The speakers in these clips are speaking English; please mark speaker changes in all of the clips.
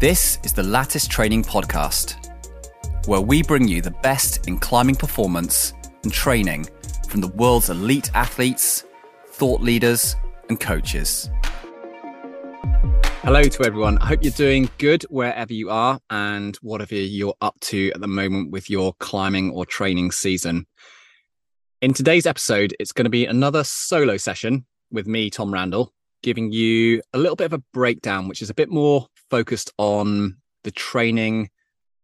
Speaker 1: This is the Lattice Training Podcast, where we bring you the best in climbing performance and training from the world's elite athletes, thought leaders, and coaches. Hello to everyone. I hope you're doing good wherever you are and whatever you're up to at the moment with your climbing or training season. In today's episode, it's going to be another solo session with me, Tom Randall, giving you a little bit of a breakdown, which is a bit more focused on the training,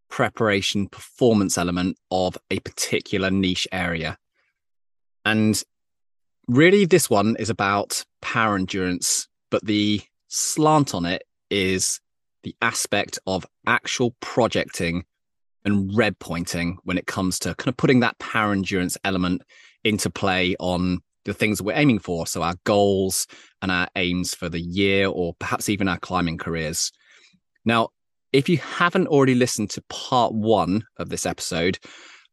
Speaker 1: preparation, performance element of a particular niche area. And really, this one is about power endurance, but the slant on it is the aspect of actual projecting and red pointing when it comes to kind of putting that power endurance element into play on the things that we're aiming for. So our goals and our aims for the year, or perhaps even our climbing careers. Now, if you haven't already listened to part one of this episode,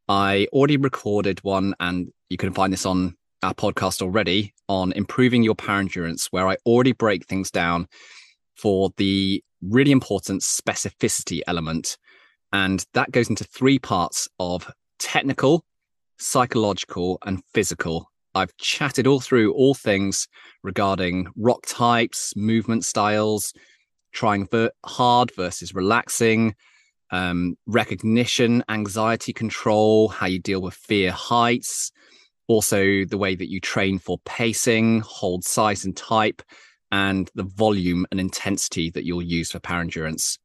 Speaker 1: I already recorded one, and you can find this on our podcast already on improving your power endurance, where I already break things down for the really important specificity element. And that goes into three parts of technical, psychological, and physical. I've chatted all through all things regarding rock types, movement styles, trying ver- hard versus relaxing, um, recognition, anxiety control, how you deal with fear heights, also the way that you train for pacing, hold size and type, and the volume and intensity that you'll use for power endurance.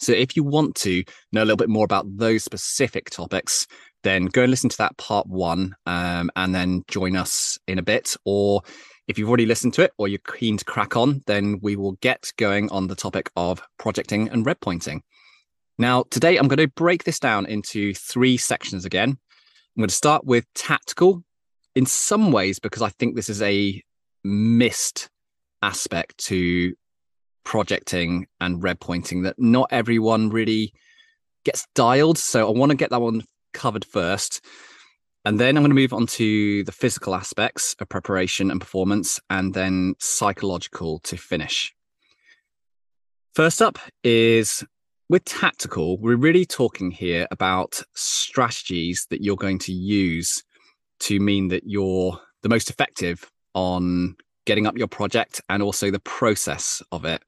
Speaker 1: So if you want to know a little bit more about those specific topics, then go and listen to that part one um, and then join us in a bit. Or if you've already listened to it or you're keen to crack on, then we will get going on the topic of projecting and red pointing. Now, today I'm going to break this down into three sections again. I'm going to start with tactical in some ways because I think this is a missed aspect to projecting and red pointing that not everyone really gets dialed. So I want to get that one covered first. And then I'm going to move on to the physical aspects of preparation and performance, and then psychological to finish. First up is with tactical, we're really talking here about strategies that you're going to use to mean that you're the most effective on getting up your project and also the process of it.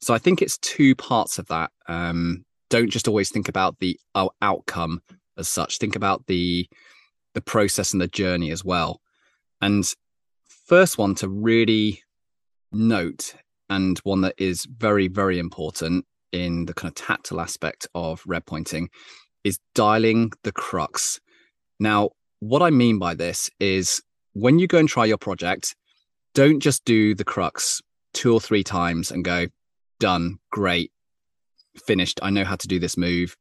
Speaker 1: So I think it's two parts of that. Um, don't just always think about the outcome as such. Think about the the process and the journey as well. And first one to really note, and one that is very, very important in the kind of tactile aspect of red pointing, is dialing the crux. Now, what I mean by this is when you go and try your project, don't just do the crux two or three times and go, done, great, finished. I know how to do this move.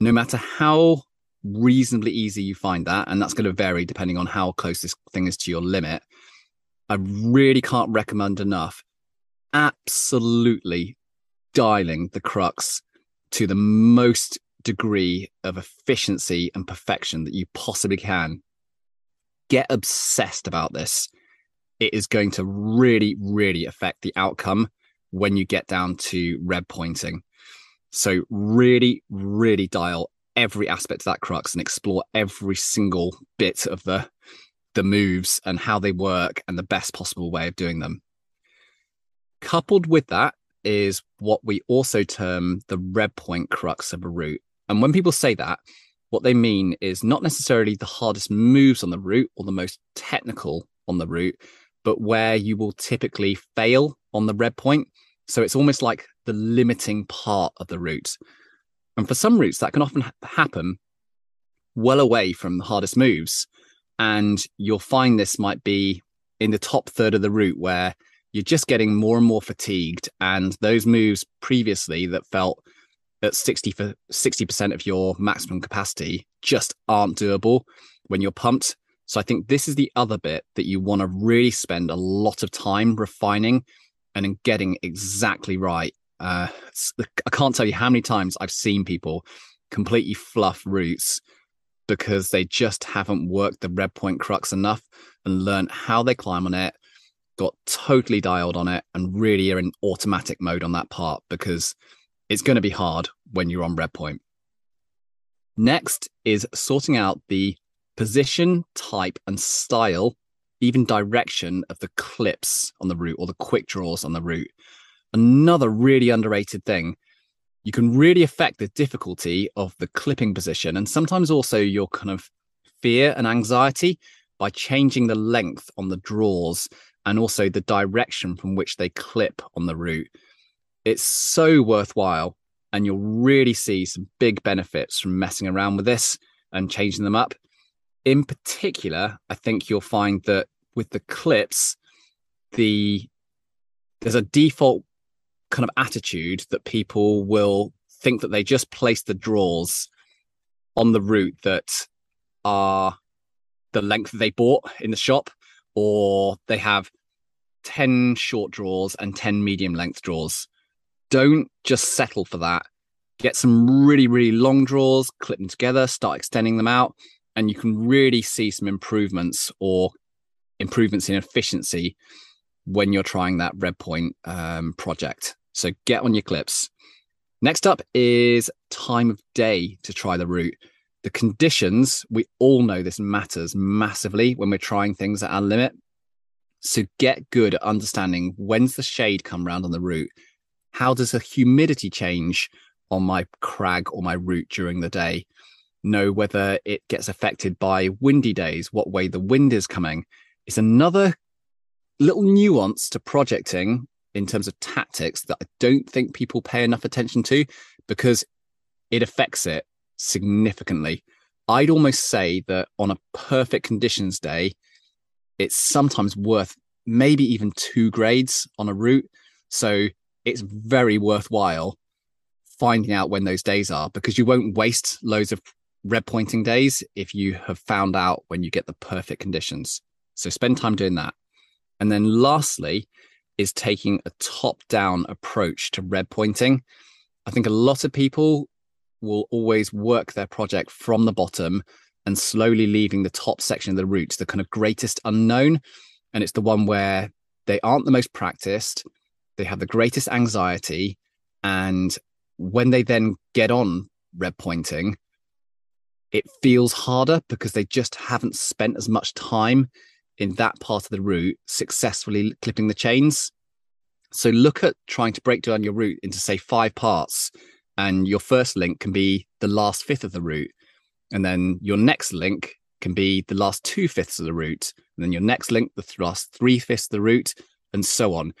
Speaker 1: No matter how reasonably easy you find that, and that's going to vary depending on how close this thing is to your limit. I really can't recommend enough. Absolutely dialing the crux to the most degree of efficiency and perfection that you possibly can. Get obsessed about this. It is going to really, really affect the outcome when you get down to red pointing. So, really, really dial every aspect of that crux and explore every single bit of the the moves and how they work and the best possible way of doing them. Coupled with that is what we also term the red point crux of a route. And when people say that, what they mean is not necessarily the hardest moves on the route or the most technical on the route, but where you will typically fail on the red point. So it's almost like the limiting part of the route. And for some routes, that can often ha- happen well away from the hardest moves. And you'll find this might be in the top third of the route where you're just getting more and more fatigued. And those moves previously that felt at 60 for 60% of your maximum capacity just aren't doable when you're pumped. So I think this is the other bit that you want to really spend a lot of time refining and in getting exactly right uh, I can't tell you how many times I've seen people completely fluff routes because they just haven't worked the red point crux enough and learned how they climb on it, got totally dialed on it, and really are in automatic mode on that part because It's going to be hard when you're on red point. Next is sorting out the position, type, and style, even direction of the clips on the route or the quick draws on the route. Another really underrated thing. You can really affect the difficulty of the clipping position and sometimes also your kind of fear and anxiety by changing the length on the draws and also the direction from which they clip on the route. It's so worthwhile, and you'll really see some big benefits from messing around with this and changing them up. In particular, I think you'll find that with the clips, the there's a default kind of attitude that people will think that they just place the draws on the route that are the length that they bought in the shop or they have 10 short draws and 10 medium length draws. Don't just settle for that. Get some really, really long draws, clip them together, start extending them out, and you can really see some improvements or improvements in efficiency when you're trying that red point um, project. So get on your clips. Next up is time of day to try the route the conditions, we all know this matters massively when we're trying things at our limit. So get good at understanding when's the shade come round on the route? How does the humidity change on my crag or my route during the day? Know whether it gets affected by windy days, what way the wind is coming. It's another little nuance to projecting in terms of tactics that I don't think people pay enough attention to because it affects it significantly. I'd almost say that on a perfect conditions day, it's sometimes worth maybe even two grades on a route. So it's very worthwhile finding out when those days are because you won't waste loads of red pointing days if you have found out when you get the perfect conditions. So spend time doing that. And then lastly, is taking a top down approach to red pointing. I think a lot of people will always work their project from the bottom and slowly leaving the top section of the route, the kind of greatest unknown. And it's the one where they aren't the most practiced, they have the greatest anxiety. And when they then get on red pointing, it feels harder because they just haven't spent as much time in that part of the route successfully clipping the chains. So look at trying to break down your route into, say, five parts and your first link can be the last fifth of the route and then your next link can be the last two fifths of the route and then your next link the last three fifths of the route and so on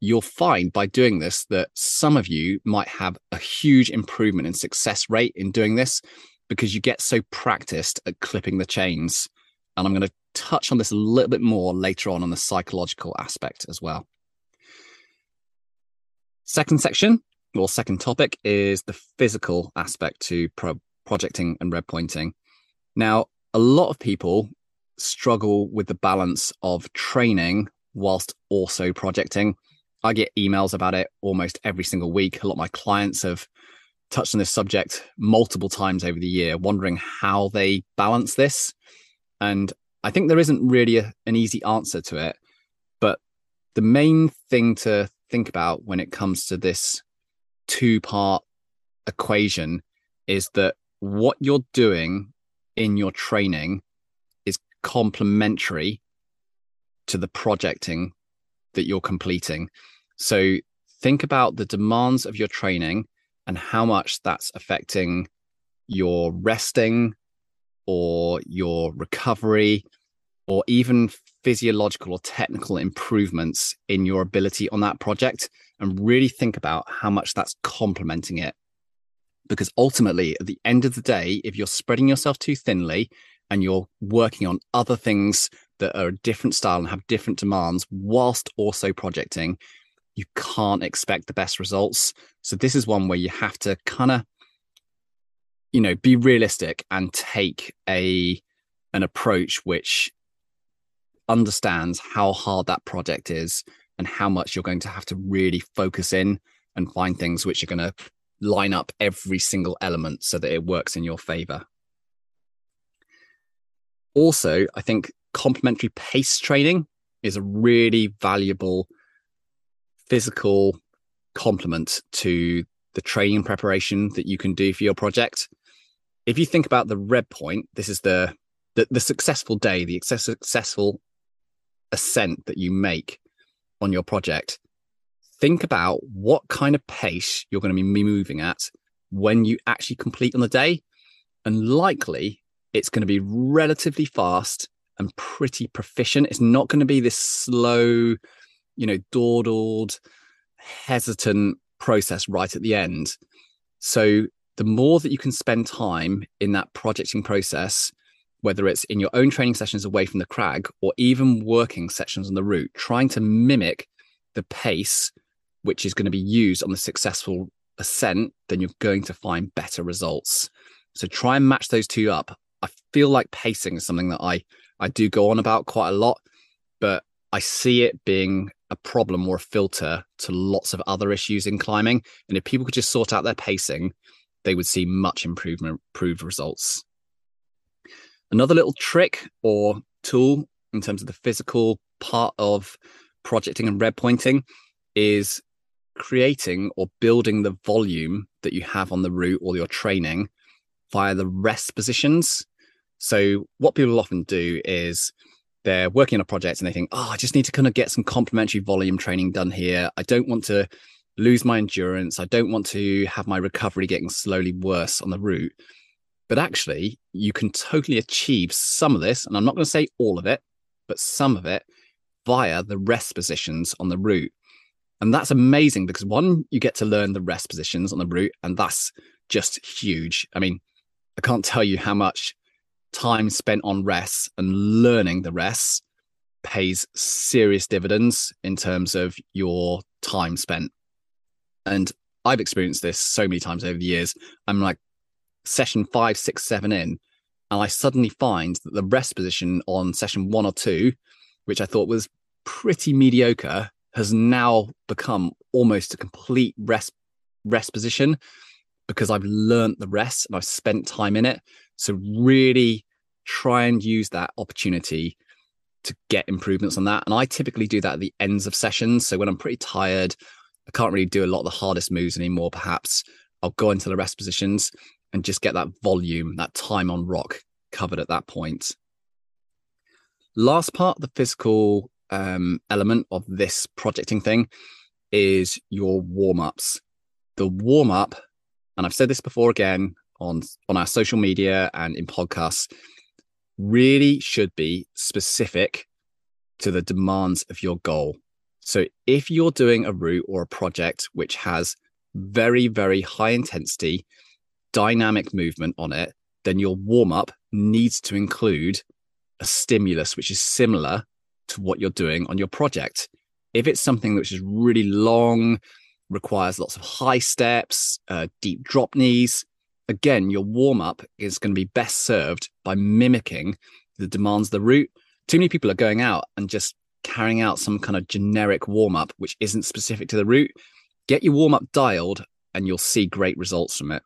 Speaker 1: you'll find by doing this that some of you might have a huge improvement in success rate in doing this because you get so practiced at clipping the chains and i'm going to touch on this a little bit more later on on the psychological aspect as well second section or second topic is the physical aspect to pro- projecting and red pointing. Now, a lot of people struggle with the balance of training whilst also projecting. I get emails about it almost every single week. A lot of my clients have touched on this subject multiple times over the year, wondering how they balance this. And I think there isn't really a, an easy answer to it. But the main thing to think about when it comes to this two part equation is that what you're doing in your training is complementary to the projecting that you're completing. So think about the demands of your training and how much that's affecting your resting or your recovery or even physiological or technical improvements in your ability on that project and really think about how much that's complementing it. Because ultimately, at the end of the day, if you're spreading yourself too thinly and you're working on other things that are a different style and have different demands whilst also projecting, you can't expect the best results. So, this is one where you have to kind of, you know, be realistic and take a an approach which understands how hard that project is and how much you're going to have to really focus in and find things which are going to line up every single element so that it works in your favor. Also, I think complementary pace training is a really valuable physical complement to the training preparation that you can do for your project. If you think about the red point, this is the the, the successful day, the successful ascent that you make on your project. Think about what kind of pace you're going to be moving at when you actually complete on the day. And likely it's going to be relatively fast and pretty proficient. It's not going to be this slow, you know, dawdled, hesitant process right at the end. So the more that you can spend time in that projecting process, whether it's in your own training sessions away from the crag or even working sections on the route, trying to mimic the pace which is going to be used on the successful ascent, then you're going to find better results. So try and match those two up. I feel like pacing is something that I I do go on about quite a lot, but I see it being a problem or a filter to lots of other issues in climbing. And if people could just sort out their pacing, they would see much improvement, improved results. Another little trick or tool in terms of the physical part of projecting and red pointing is creating or building the volume that you have on the route or your training via the rest positions. So, what people often do is they're working on a project and they think, oh, I just need to kind of get some complementary volume training done here. I don't want to lose my endurance. I don't want to have my recovery getting slowly worse on the route. But actually, you can totally achieve some of this. And I'm not going to say all of it, but some of it via the rest positions on the route. And that's amazing because one, you get to learn the rest positions on the route, and that's just huge. I mean, I can't tell you how much time spent on rests and learning the rests pays serious dividends in terms of your time spent. And I've experienced this so many times over the years. I'm like session five, six, seven in, and I suddenly find that the rest position on session one or two, which I thought was pretty mediocre, has now become almost a complete rest rest position because I've learned the rest and I've spent time in it. So really try and use that opportunity to get improvements on that. And I typically do that at the ends of sessions. So when I'm pretty tired, I can't really do a lot of the hardest moves anymore, perhaps I'll go into the rest positions and just get that volume, that time on rock covered at that point. Last part, the physical um, element of this projecting thing is your warm ups. The warm up, and I've said this before again on on our social media and in podcasts, really should be specific to the demands of your goal. So if you're doing a route or a project which has very very high intensity dynamic movement on it, then your warm up needs to include a stimulus which is similar to what you're doing on your project. If it's something which is really long, requires lots of high steps, uh, deep drop knees, again, your warm up is going to be best served by mimicking the demands of the route. Too many people are going out and just carrying out some kind of generic warm up, which isn't specific to the route. Get your warm up dialed and you'll see great results from it.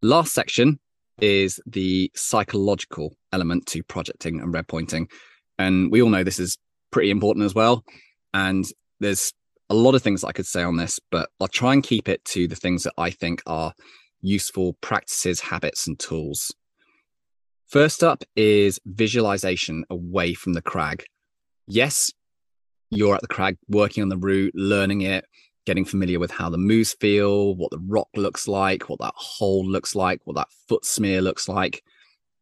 Speaker 1: Last section is the psychological element to projecting and red pointing. And we all know this is pretty important as well. And there's a lot of things I could say on this, but I'll try and keep it to the things that I think are useful practices, habits, and tools. First up is visualization away from the crag. Yes, you're at the crag working on the route, learning it, getting familiar with how the moves feel, what the rock looks like, what that hole looks like, what that foot smear looks like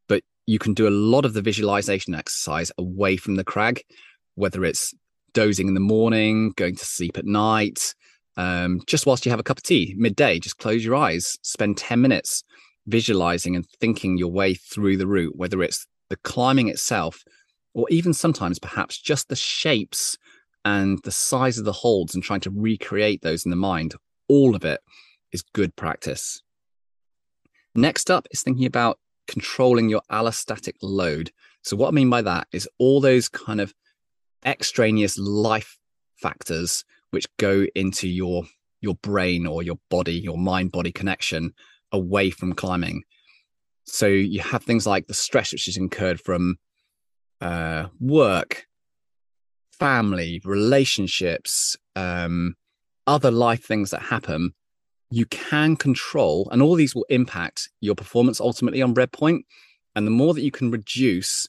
Speaker 1: But you can do a lot of the visualization exercise away from the crag, whether it's dozing in the morning, going to sleep at night, um, just whilst you have a cup of tea midday, just close your eyes, spend 10 minutes visualizing and thinking your way through the route, whether it's the climbing itself or even sometimes perhaps just the shapes and the size of the holds and trying to recreate those in the mind. All of it is good practice. Next up is thinking about controlling your allostatic load. So, what I mean by that is all those kind of extraneous life factors which go into your your brain or your body, your mind body connection away from climbing. So you have things like the stress which is incurred from uh, work, family, relationships, um, other life things that happen, you can control, and all these will impact your performance ultimately on red point. And the more that you can reduce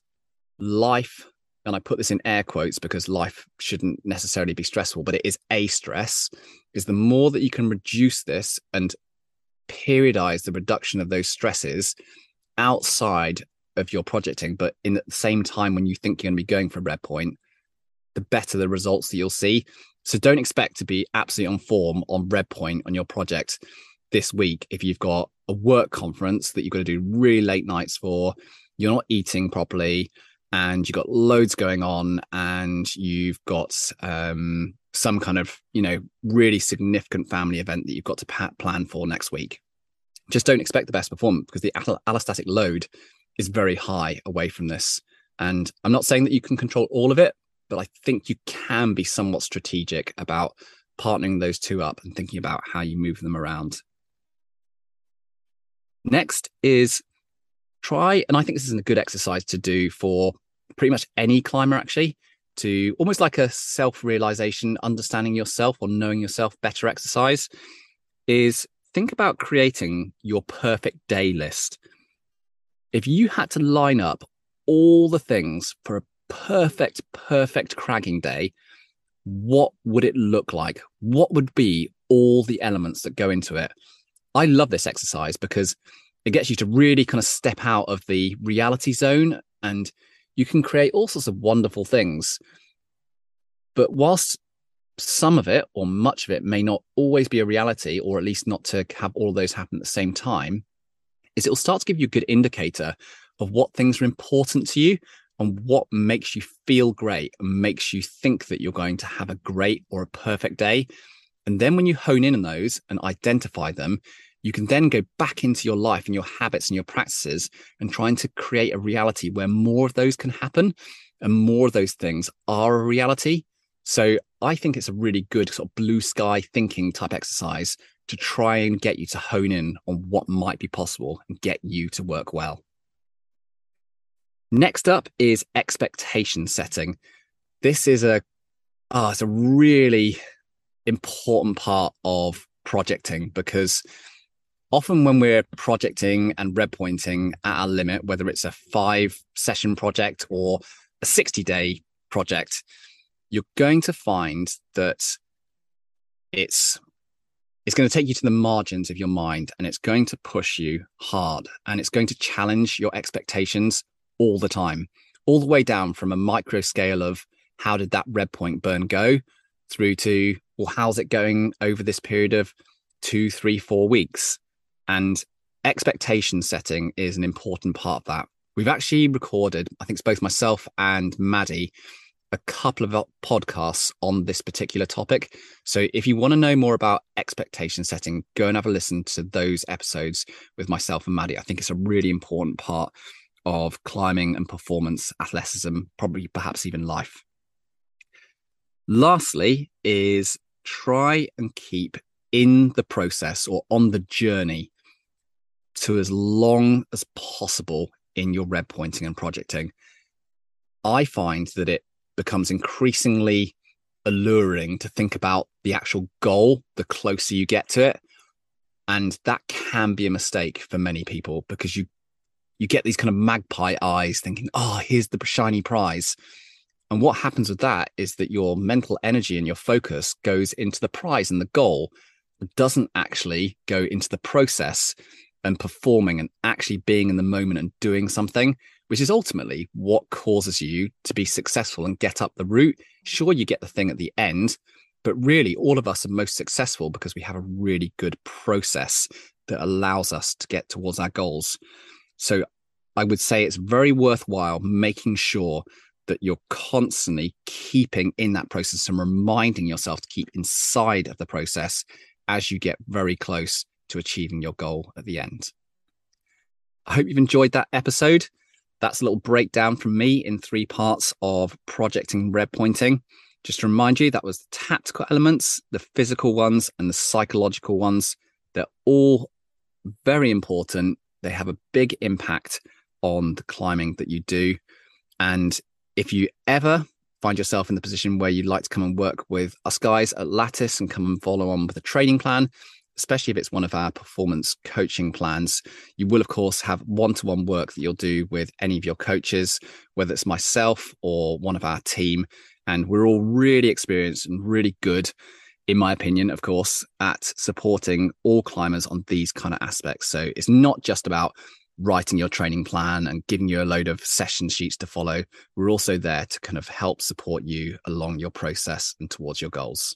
Speaker 1: life, and I put this in air quotes because life shouldn't necessarily be stressful, but it is a stress, is the more that you can reduce this and periodize the reduction of those stresses outside of your projecting, but in the same time when you think you're going to be going for red point, the better the results that you'll see. So don't expect to be absolutely on form on red point on your project this week if you've got a work conference that you've got to do really late nights for, you're not eating properly, and you've got loads going on, and you've got um, some kind of you know really significant family event that you've got to plan for next week. Just don't expect the best performance because the allostatic load is very high away from this. And I'm not saying that you can control all of it, but I think you can be somewhat strategic about partnering those two up and thinking about how you move them around. Next is try, and I think this is a good exercise to do for pretty much any climber actually, to almost like a self realization, understanding yourself or knowing yourself better exercise, is think about creating your perfect day list. If you had to line up all the things for a perfect, perfect cragging day, what would it look like? What would be all the elements that go into it? I love this exercise because it gets you to really kind of step out of the reality zone and you can create all sorts of wonderful things. But whilst some of it or much of it may not always be a reality, or at least not to have all of those happen at the same time, is it'll start to give you a good indicator of what things are important to you and what makes you feel great and makes you think that you're going to have a great or a perfect day. And then when you hone in on those and identify them, you can then go back into your life and your habits and your practices and trying to create a reality where more of those can happen and more of those things are a reality. So I think it's a really good sort of blue sky thinking type exercise to try and get you to hone in on what might be possible and get you to work well. Next up is expectation setting. This is a oh, it's a really important part of projecting because often when we're projecting and red pointing at our limit, whether it's a five session project or a 60 day project, you're going to find that it's it's going to take you to the margins of your mind and it's going to push you hard and it's going to challenge your expectations all the time, all the way down from a micro scale of how did that red point burn go through to, well, how's it going over this period of two, three, four weeks? And expectation setting is an important part of that. We've actually recorded, I think it's both myself and Maddie, a couple of podcasts on this particular topic. So if you want to know more about expectation setting, go and have a listen to those episodes with myself and Maddie. I think it's a really important part of climbing and performance, athleticism, probably perhaps even life. Lastly, is try and keep in the process or on the journey to as long as possible in your red pointing and projecting. I find that it becomes increasingly alluring to think about the actual goal the closer you get to it. And that can be a mistake for many people because you you get these kind of magpie eyes thinking, oh, here's the shiny prize. And what happens with that is that your mental energy and your focus goes into the prize and the goal. Doesn't actually go into the process and performing and actually being in the moment and doing something, which is ultimately what causes you to be successful and get up the route. Sure, you get the thing at the end, but really, all of us are most successful because we have a really good process that allows us to get towards our goals. So I would say it's very worthwhile making sure that you're constantly keeping in that process and reminding yourself to keep inside of the process as you get very close to achieving your goal at the end. I hope you've enjoyed that episode. That's a little breakdown from me in three parts of projecting red pointing. Just to remind you, that was the tactical elements, the physical ones, and the psychological ones. They're all very important they have a big impact on the climbing that you do. And if you ever find yourself in the position where you'd like to come and work with us guys at Lattice and come and follow on with a training plan, especially if it's one of our performance coaching plans, you will, of course, have one to one work that you'll do with any of your coaches, whether it's myself or one of our team. And we're all really experienced and really good, in my opinion, of course, at supporting all climbers on these kind of aspects. So it's not just about writing your training plan and giving you a load of session sheets to follow. We're also there to kind of help support you along your process and towards your goals.